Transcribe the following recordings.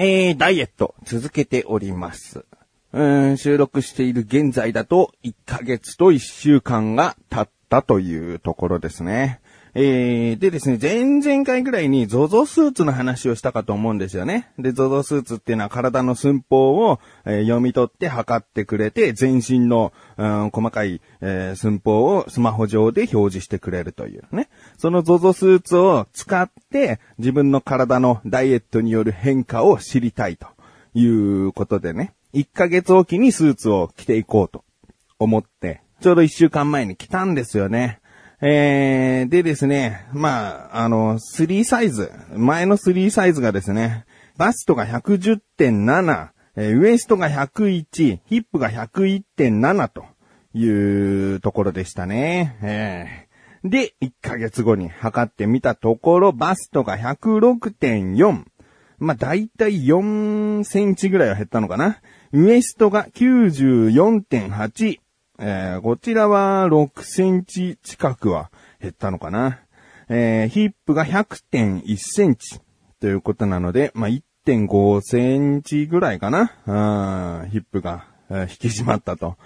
えー、ダイエット続けております。うん、収録している現在だと1ヶ月と1週間が経ったというところですね。えー、でですね、前々回ぐらいに ZOZO スーツの話をしたかと思うんですよね。で、ZOZO スーツっていうのは体の寸法を、えー読み取って測ってくれて、全身の、うん、細かい、えー寸法をスマホ上で表示してくれるというね。その ZOZO スーツを使って、自分の体のダイエットによる変化を知りたいということでね。1ヶ月おきにスーツを着ていこうと思って、ちょうど1週間前に来たんですよね。えー、でですね、まあ、あの、3サイズ、前の3サイズがですね、バストが110.7、えウエストが101、ヒップが101.7というところでしたね。えーで、1ヶ月後に測ってみたところ、バストが106.4。まあ、だいたい4センチぐらいは減ったのかな。ウエストが94.8。えーこちらは6センチ近くは減ったのかな。えーヒップが100.1センチということなので、まあ、1.5センチぐらいかな。うんヒップが、え引き締まったと。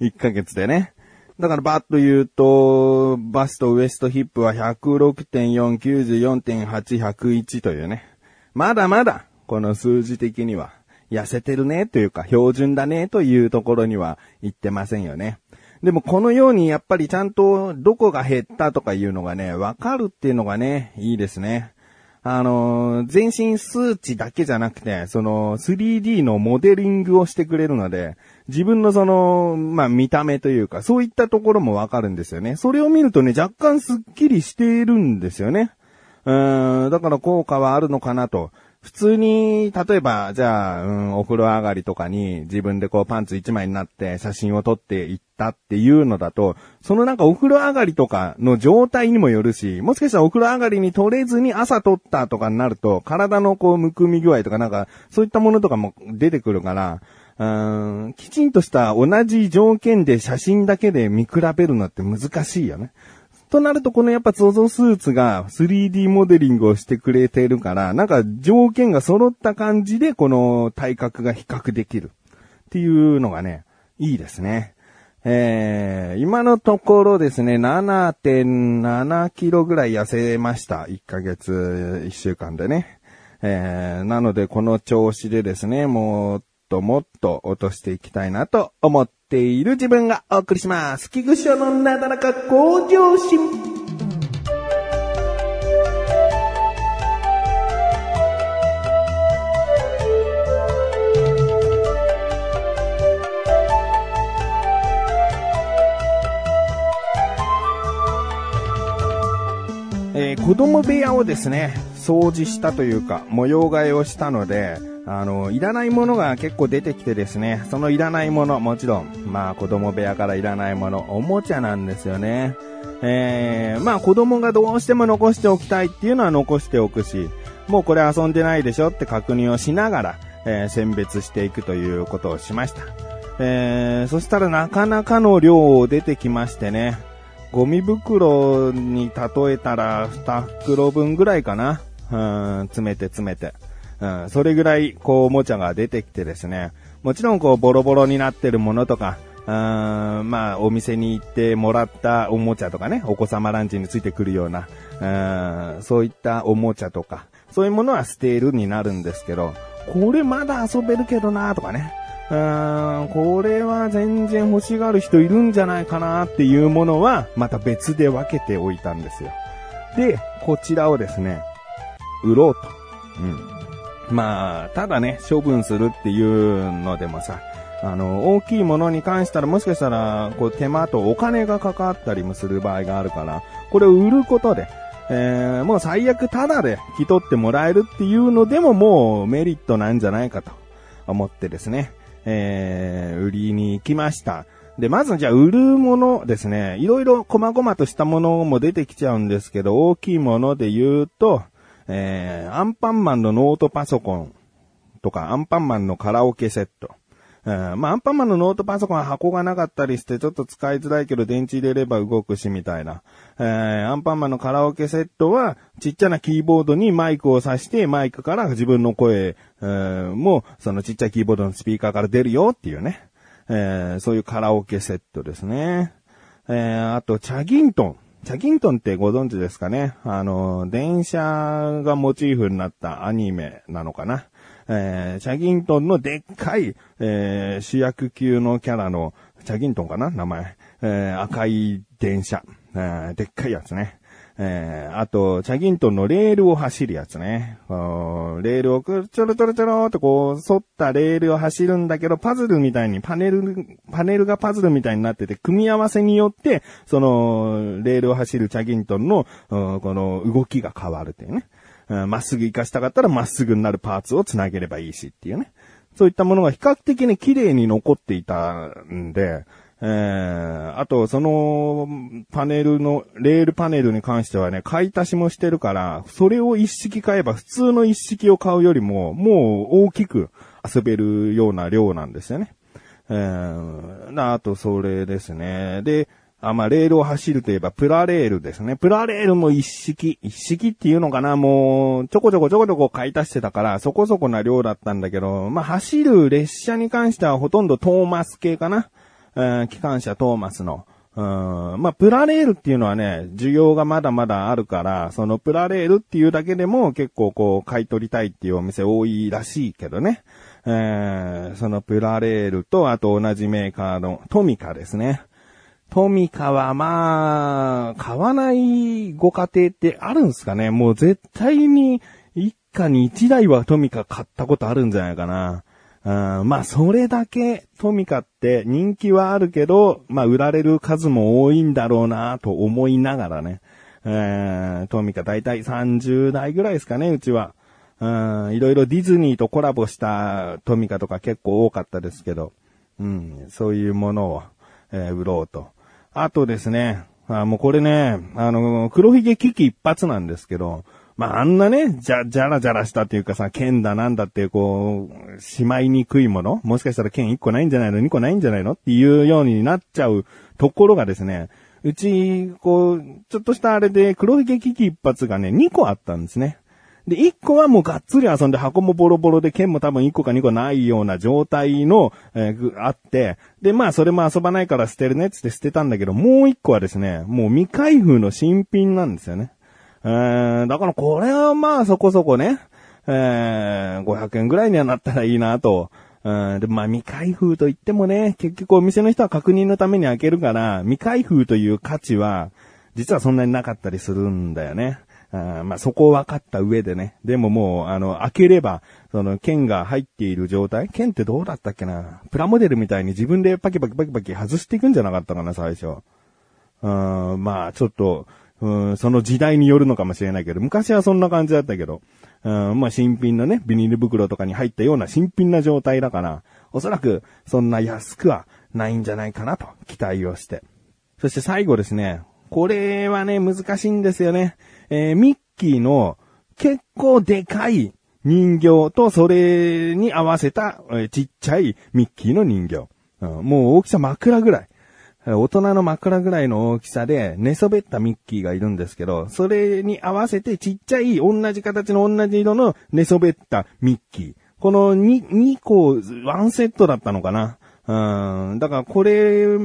1ヶ月でね。だからバッと言うと、バスト、ウエスト、ヒップは106.4、94.8、101というね。まだまだ、この数字的には、痩せてるねというか、標準だねというところには言ってませんよね。でもこのようにやっぱりちゃんとどこが減ったとかいうのがね、わかるっていうのがね、いいですね。あのー全身数値だけじゃなくて、その 3D のモデリングをしてくれるので、自分のその、まあ見た目というか、そういったところもわかるんですよね。それを見るとね、若干スッキリしているんですよね。うん、だから効果はあるのかなと。普通に、例えば、じゃあ、うん、お風呂上がりとかに自分でこうパンツ一枚になって写真を撮っていったっていうのだと、そのなんかお風呂上がりとかの状態にもよるし、もしかしたらお風呂上がりに撮れずに朝撮ったとかになると、体のこうむくみ具合とかなんか、そういったものとかも出てくるから、うんきちんとした同じ条件で写真だけで見比べるのって難しいよね。となると、このやっぱ ZOZO スーツが 3D モデリングをしてくれているから、なんか条件が揃った感じでこの体格が比較できるっていうのがね、いいですね。えー、今のところですね、7.7キロぐらい痩せました。1ヶ月、1週間でね。えー、なのでこの調子でですね、もっともっと落としていきたいなと思っている自分がお送りします。菊池賞のなだらか向上心。えー子供部屋をですね、掃除したというか、模様替えをしたので、あの、いらないものが結構出てきてですね、そのいらないもの、もちろん、まあ子供部屋からいらないもの、おもちゃなんですよね。えー、まあ子供がどうしても残しておきたいっていうのは残しておくし、もうこれ遊んでないでしょって確認をしながら、えー選別していくということをしました。えー、そしたらなかなかの量を出てきましてね、ゴミ袋に例えたら2袋分ぐらいかな。うん、詰めて詰めて。ん、それぐらい、こう、おもちゃが出てきてですね。もちろん、こう、ボロボロになってるものとか、うん、まあ、お店に行ってもらったおもちゃとかね、お子様ランチについてくるような、うん、そういったおもちゃとか、そういうものは捨てるになるんですけど、これまだ遊べるけどなとかね。うーん、これは全然欲しがる人いるんじゃないかなっていうものは、また別で分けておいたんですよ。で、こちらをですね、売ろうと。うん。まあ、ただね、処分するっていうのでもさ、あの、大きいものに関したらもしかしたら、こう手間とお金がかかったりもする場合があるから、これを売ることで、えー、もう最悪タダで引き取ってもらえるっていうのでももうメリットなんじゃないかと思ってですね、えー、売りに行きました。で、まずじゃあ売るものですね、いろいろ細々としたものも出てきちゃうんですけど、大きいもので言うと、えー、アンパンマンのノートパソコンとか、アンパンマンのカラオケセット、えーまあ、アンパンマンのノートパソコンは箱がなかったりして、ちょっと使いづらいけど電池入れれば動くし、みたいな。えー、アンパンマンのカラオケセットは、ちっちゃなキーボードにマイクを挿して、マイクから自分の声、えー、も、そのちっちゃいキーボードのスピーカーから出るよっていうね。えー、そういうカラオケセットですね。えー、あと、チャギントン。チャギントンってご存知ですかね？あの、電車がモチーフになったアニメなのかな？えー、チャギントンのでっかい、えー、主役級のキャラの、チャギントンかな？名前。えー、赤い電車。えー、でっかいやつね。えー、あと、チャギントンのレールを走るやつね。レールをくちょろちょろちょろってこう、沿ったレールを走るんだけど、パズルみたいに、パネル、パネルがパズルみたいになってて、組み合わせによって、その、レールを走るチャギントンの、この動きが変わるっていうね。まっすぐ行かしたかったらまっすぐになるパーツを繋げればいいしっていうね。そういったものが比較的に綺麗に残っていたんで、えー、あと、その、パネルの、レールパネルに関してはね、買い足しもしてるから、それを一式買えば普通の一式を買うよりも、もう大きく遊べるような量なんですよね。えー、あと、それですね。で、あ、まあ、レールを走るといえば、プラレールですね。プラレールも一式、一式っていうのかな、もう、ちょこちょこちょこちょこ買い足してたから、そこそこな量だったんだけど、まあ、走る列車に関してはほとんどトーマス系かな。えー、機関車トーマスの。うん、まあ、プラレールっていうのはね、需要がまだまだあるから、そのプラレールっていうだけでも結構こう、買い取りたいっていうお店多いらしいけどね。えー、そのプラレールと、あと同じメーカーのトミカですね。トミカはまあ、買わないご家庭ってあるんすかねもう絶対に一家に一台はトミカ買ったことあるんじゃないかな。うん、まあ、それだけトミカって人気はあるけど、まあ、売られる数も多いんだろうなと思いながらね。えー、トミカ大体30代ぐらいですかね、うちは。うん、いろいろディズニーとコラボしたトミカとか結構多かったですけど、うん、そういうものを、えー、売ろうと。あとですね、あもうこれね、あの、黒ひげ危機一発なんですけど、まあ、あんなね、じゃ、じゃらじゃらしたっていうかさ、剣だなんだってこう、しまいにくいものもしかしたら剣1個ないんじゃないの ?2 個ないんじゃないのっていうようになっちゃうところがですね、うち、こう、ちょっとしたあれで黒ひげ危機一発がね、2個あったんですね。で、1個はもうがっつり遊んで箱もボロボロで剣も多分1個か2個ないような状態の、えー、あって、で、まあそれも遊ばないから捨てるねって捨てたんだけど、もう1個はですね、もう未開封の新品なんですよね。えー、だからこれはまあそこそこね、えー、500円ぐらいにはなったらいいなと。うん、で、まあ未開封と言ってもね、結局お店の人は確認のために開けるから、未開封という価値は、実はそんなになかったりするんだよね。あまあ、そこを分かった上でね。でももう、あの、開ければ、その、剣が入っている状態剣ってどうだったっけな？プラモデルみたいに自分でパキパキパキパキ外していくんじゃなかったかな、最初。うん、まあ、ちょっと、うん、その時代によるのかもしれないけど、昔はそんな感じだったけど、うん、まあ、新品のね、ビニール袋とかに入ったような新品な状態だから、おそらく、そんな安くはないんじゃないかなと、期待をして。そして最後ですね、これはね、難しいんですよね。えー、ミッキーの結構でかい人形とそれに合わせた、えー、ちっちゃいミッキーの人形。うん、もう大きさ枕ぐらい。大人の枕ぐらいの大きさで寝そべったミッキーがいるんですけど、それに合わせてちっちゃい同じ形の同じ色の寝そべったミッキー。この 2, 2個、ワンセットだったのかな。うん、だからこれ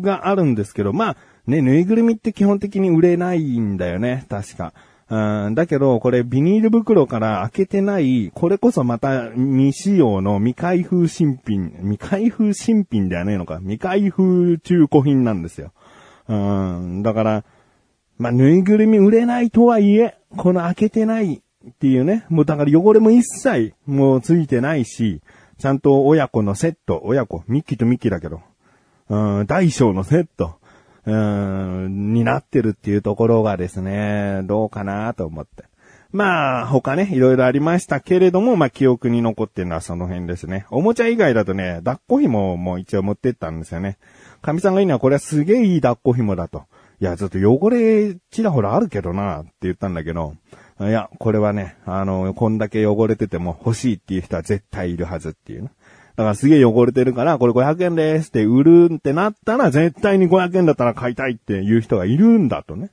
があるんですけど、まあ、ね、ぬいぐるみって基本的に売れないんだよね、確か。うん、だけど、これビニール袋から開けてない、これこそまた未使用の未開封新品、未開封新品ではねえのか、未開封中古品なんですよ。うん、だから、まあ、ぬいぐるみ売れないとはいえ、この開けてないっていうね、もうだから汚れも一切もうついてないし、ちゃんと親子のセット、親子、ミッキーとミッキーだけど、うん、大小のセット、うん、になってるっていうところがですね、どうかなと思って。まあ、他ね、いろいろありましたけれども、まあ、記憶に残ってるのはその辺ですね。おもちゃ以外だとね、抱っこ紐も一応持ってったんですよね。神さんが言うのは、これはすげえいい抱っこ紐だと。いや、ちょっと汚れちらほらあるけどな、って言ったんだけど、いや、これはね、あの、こんだけ汚れてても欲しいっていう人は絶対いるはずっていうね。だからすげえ汚れてるから、これ500円ですって売るってなったら、絶対に500円だったら買いたいっていう人がいるんだとね。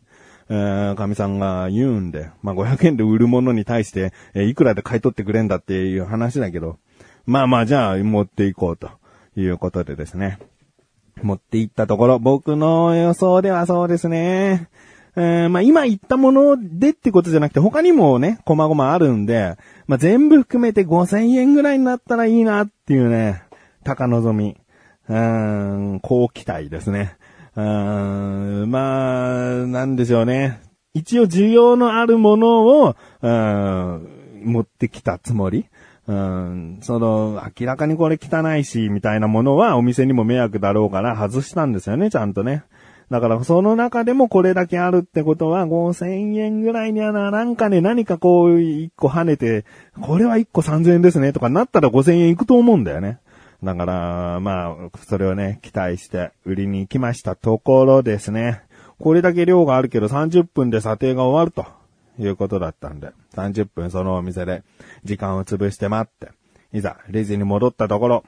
えー、神さんが言うんで、まあ、500円で売るものに対して、えー、いくらで買い取ってくれんだっていう話だけど、まあまあ、じゃあ、持っていこうということでですね。持っていったところ、僕の予想ではそうですね。えー、まあ今言ったものでってことじゃなくて、他にもね、細々あるんで、まあ全部含めて5000円ぐらいになったらいいなっていうね、高望み。うん、高期待ですね。うーん、まあ、なんでしょうね。一応需要のあるものを、うん、持ってきたつもり。うん、その、明らかにこれ汚いし、みたいなものはお店にも迷惑だろうから外したんですよね、ちゃんとね。だからその中でもこれだけあるってことは5000円ぐらいにはな、なんかね、何かこう一個跳ねて、これは一個3000円ですねとかなったら5000円いくと思うんだよね。だから、まあ、それをね、期待して売りに行きましたところですね。これだけ量があるけど30分で査定が終わるということだったんで、30分そのお店で時間を潰して待って、いざレジに戻ったところ、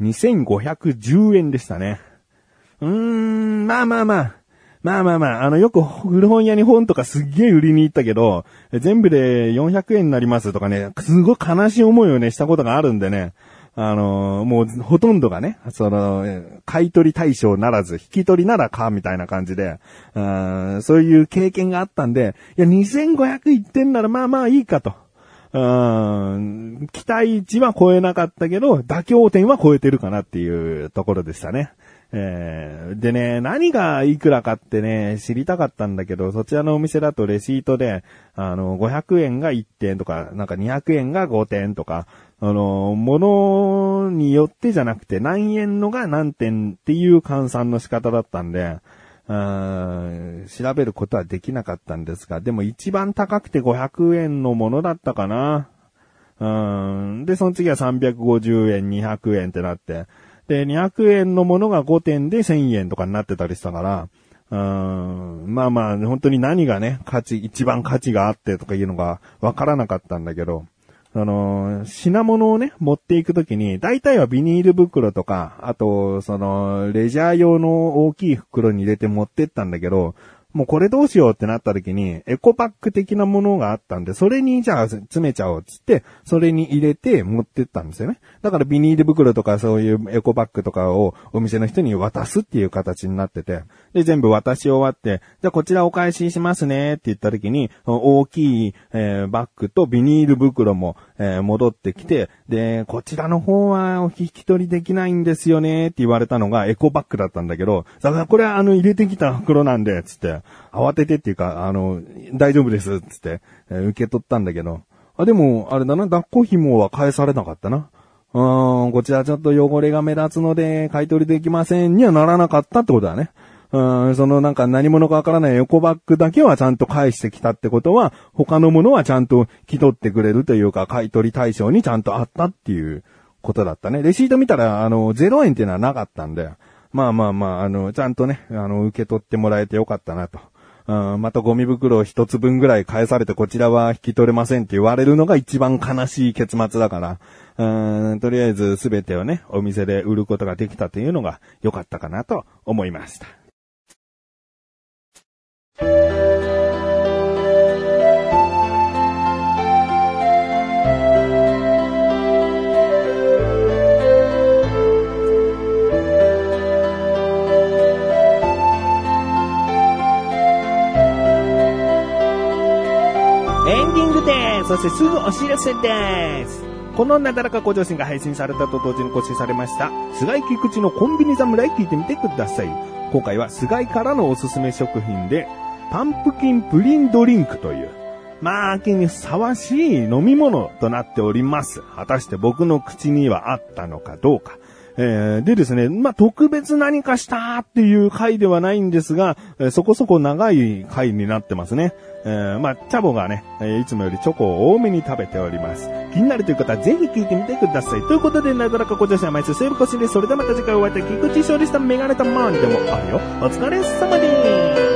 2510円でしたね。うーん、まあまあまあ。まあまあまあ、あの、よく古本屋に本とかすっげえ売りに行ったけど、全部で400円になりますとかね、すごい悲しい思いをね、したことがあるんでね、あのもうほとんどがね、その、買い取り対象ならず、引き取りならか、みたいな感じで、うんそういう経験があったんで、いや、2500いってんならまあまあいいかと。期待値は超えなかったけど、妥協点は超えてるかなっていうところでしたね。えー、でね、何がいくらかってね、知りたかったんだけど、そちらのお店だとレシートで、あの、500円が1点とか、なんか200円が5点とか、あの、ものによってじゃなくて何円のが何点っていう換算の仕方だったんで、調べることはできなかったんですが、でも一番高くて500円のものだったかな。うん。で、その次は350円、200円ってなって、で、200円のものが5点で1000円とかになってたりしたから、うーん、まあまあ、本当に何がね、価値、一番価値があってとかいうのがわからなかったんだけど、あの、品物をね、持っていくときに、大体はビニール袋とか、あと、その、レジャー用の大きい袋に入れて持ってったんだけど、もうこれどうしようってなった時に、エコバッグ的なものがあったんで、それにじゃあ詰めちゃおうっつって、それに入れて持ってったんですよね。だからビニール袋とかそういうエコバッグとかをお店の人に渡すっていう形になってて、で、全部渡し終わって、じゃあこちらお返ししますねって言った時に、大きい、えー、バッグとビニール袋も、えー、戻ってきて、で、こちらの方はお引き取りできないんですよねって言われたのがエコバッグだったんだけど、だからこれはあの入れてきた袋なんで、つって、慌ててっていうか、あの、大丈夫です、つって、えー、受け取ったんだけど、あ、でも、あれだな、抱っこ紐は返されなかったな。うん、こちらちょっと汚れが目立つので、買い取りできませんにはならなかったってことだね。うん、そのなんか何者かわからないエコバッグだけはちゃんと返してきたってことは、他のものはちゃんと着取ってくれるというか、買い取り対象にちゃんとあったっていうことだったね。レシート見たら、あの、0円っていうのはなかったんで、まあまあまあ、あの、ちゃんとね、あの、受け取ってもらえてよかったなと。うん、またゴミ袋一つ分ぐらい返されてこちらは引き取れませんって言われるのが一番悲しい結末だから、うん、とりあえず全てをね、お店で売ることができたというのが良かったかなと思いました。そしてすぐお知らせです。このなだらか向上心が配信されたと同時に更新されました、菅井菊池のコンビニ侍聞いてみてください。今回は菅井からのおすすめ食品で、パンプキンプリンドリンクという、まあ、秋にふさわしい飲み物となっております。果たして僕の口にはあったのかどうか。えー、でですね、まあ、特別何かしたっていう回ではないんですが、えー、そこそこ長い回になってますね。えー、まあ、チャボがね、えいつもよりチョコを多めに食べております。気になるという方はぜひ聞いてみてください。ということで、なだらかご女子は毎週セーブ更新です。それではまた次回お会いいたい菊池勝利したメガネたマーンでもあるよ。お疲れ様です。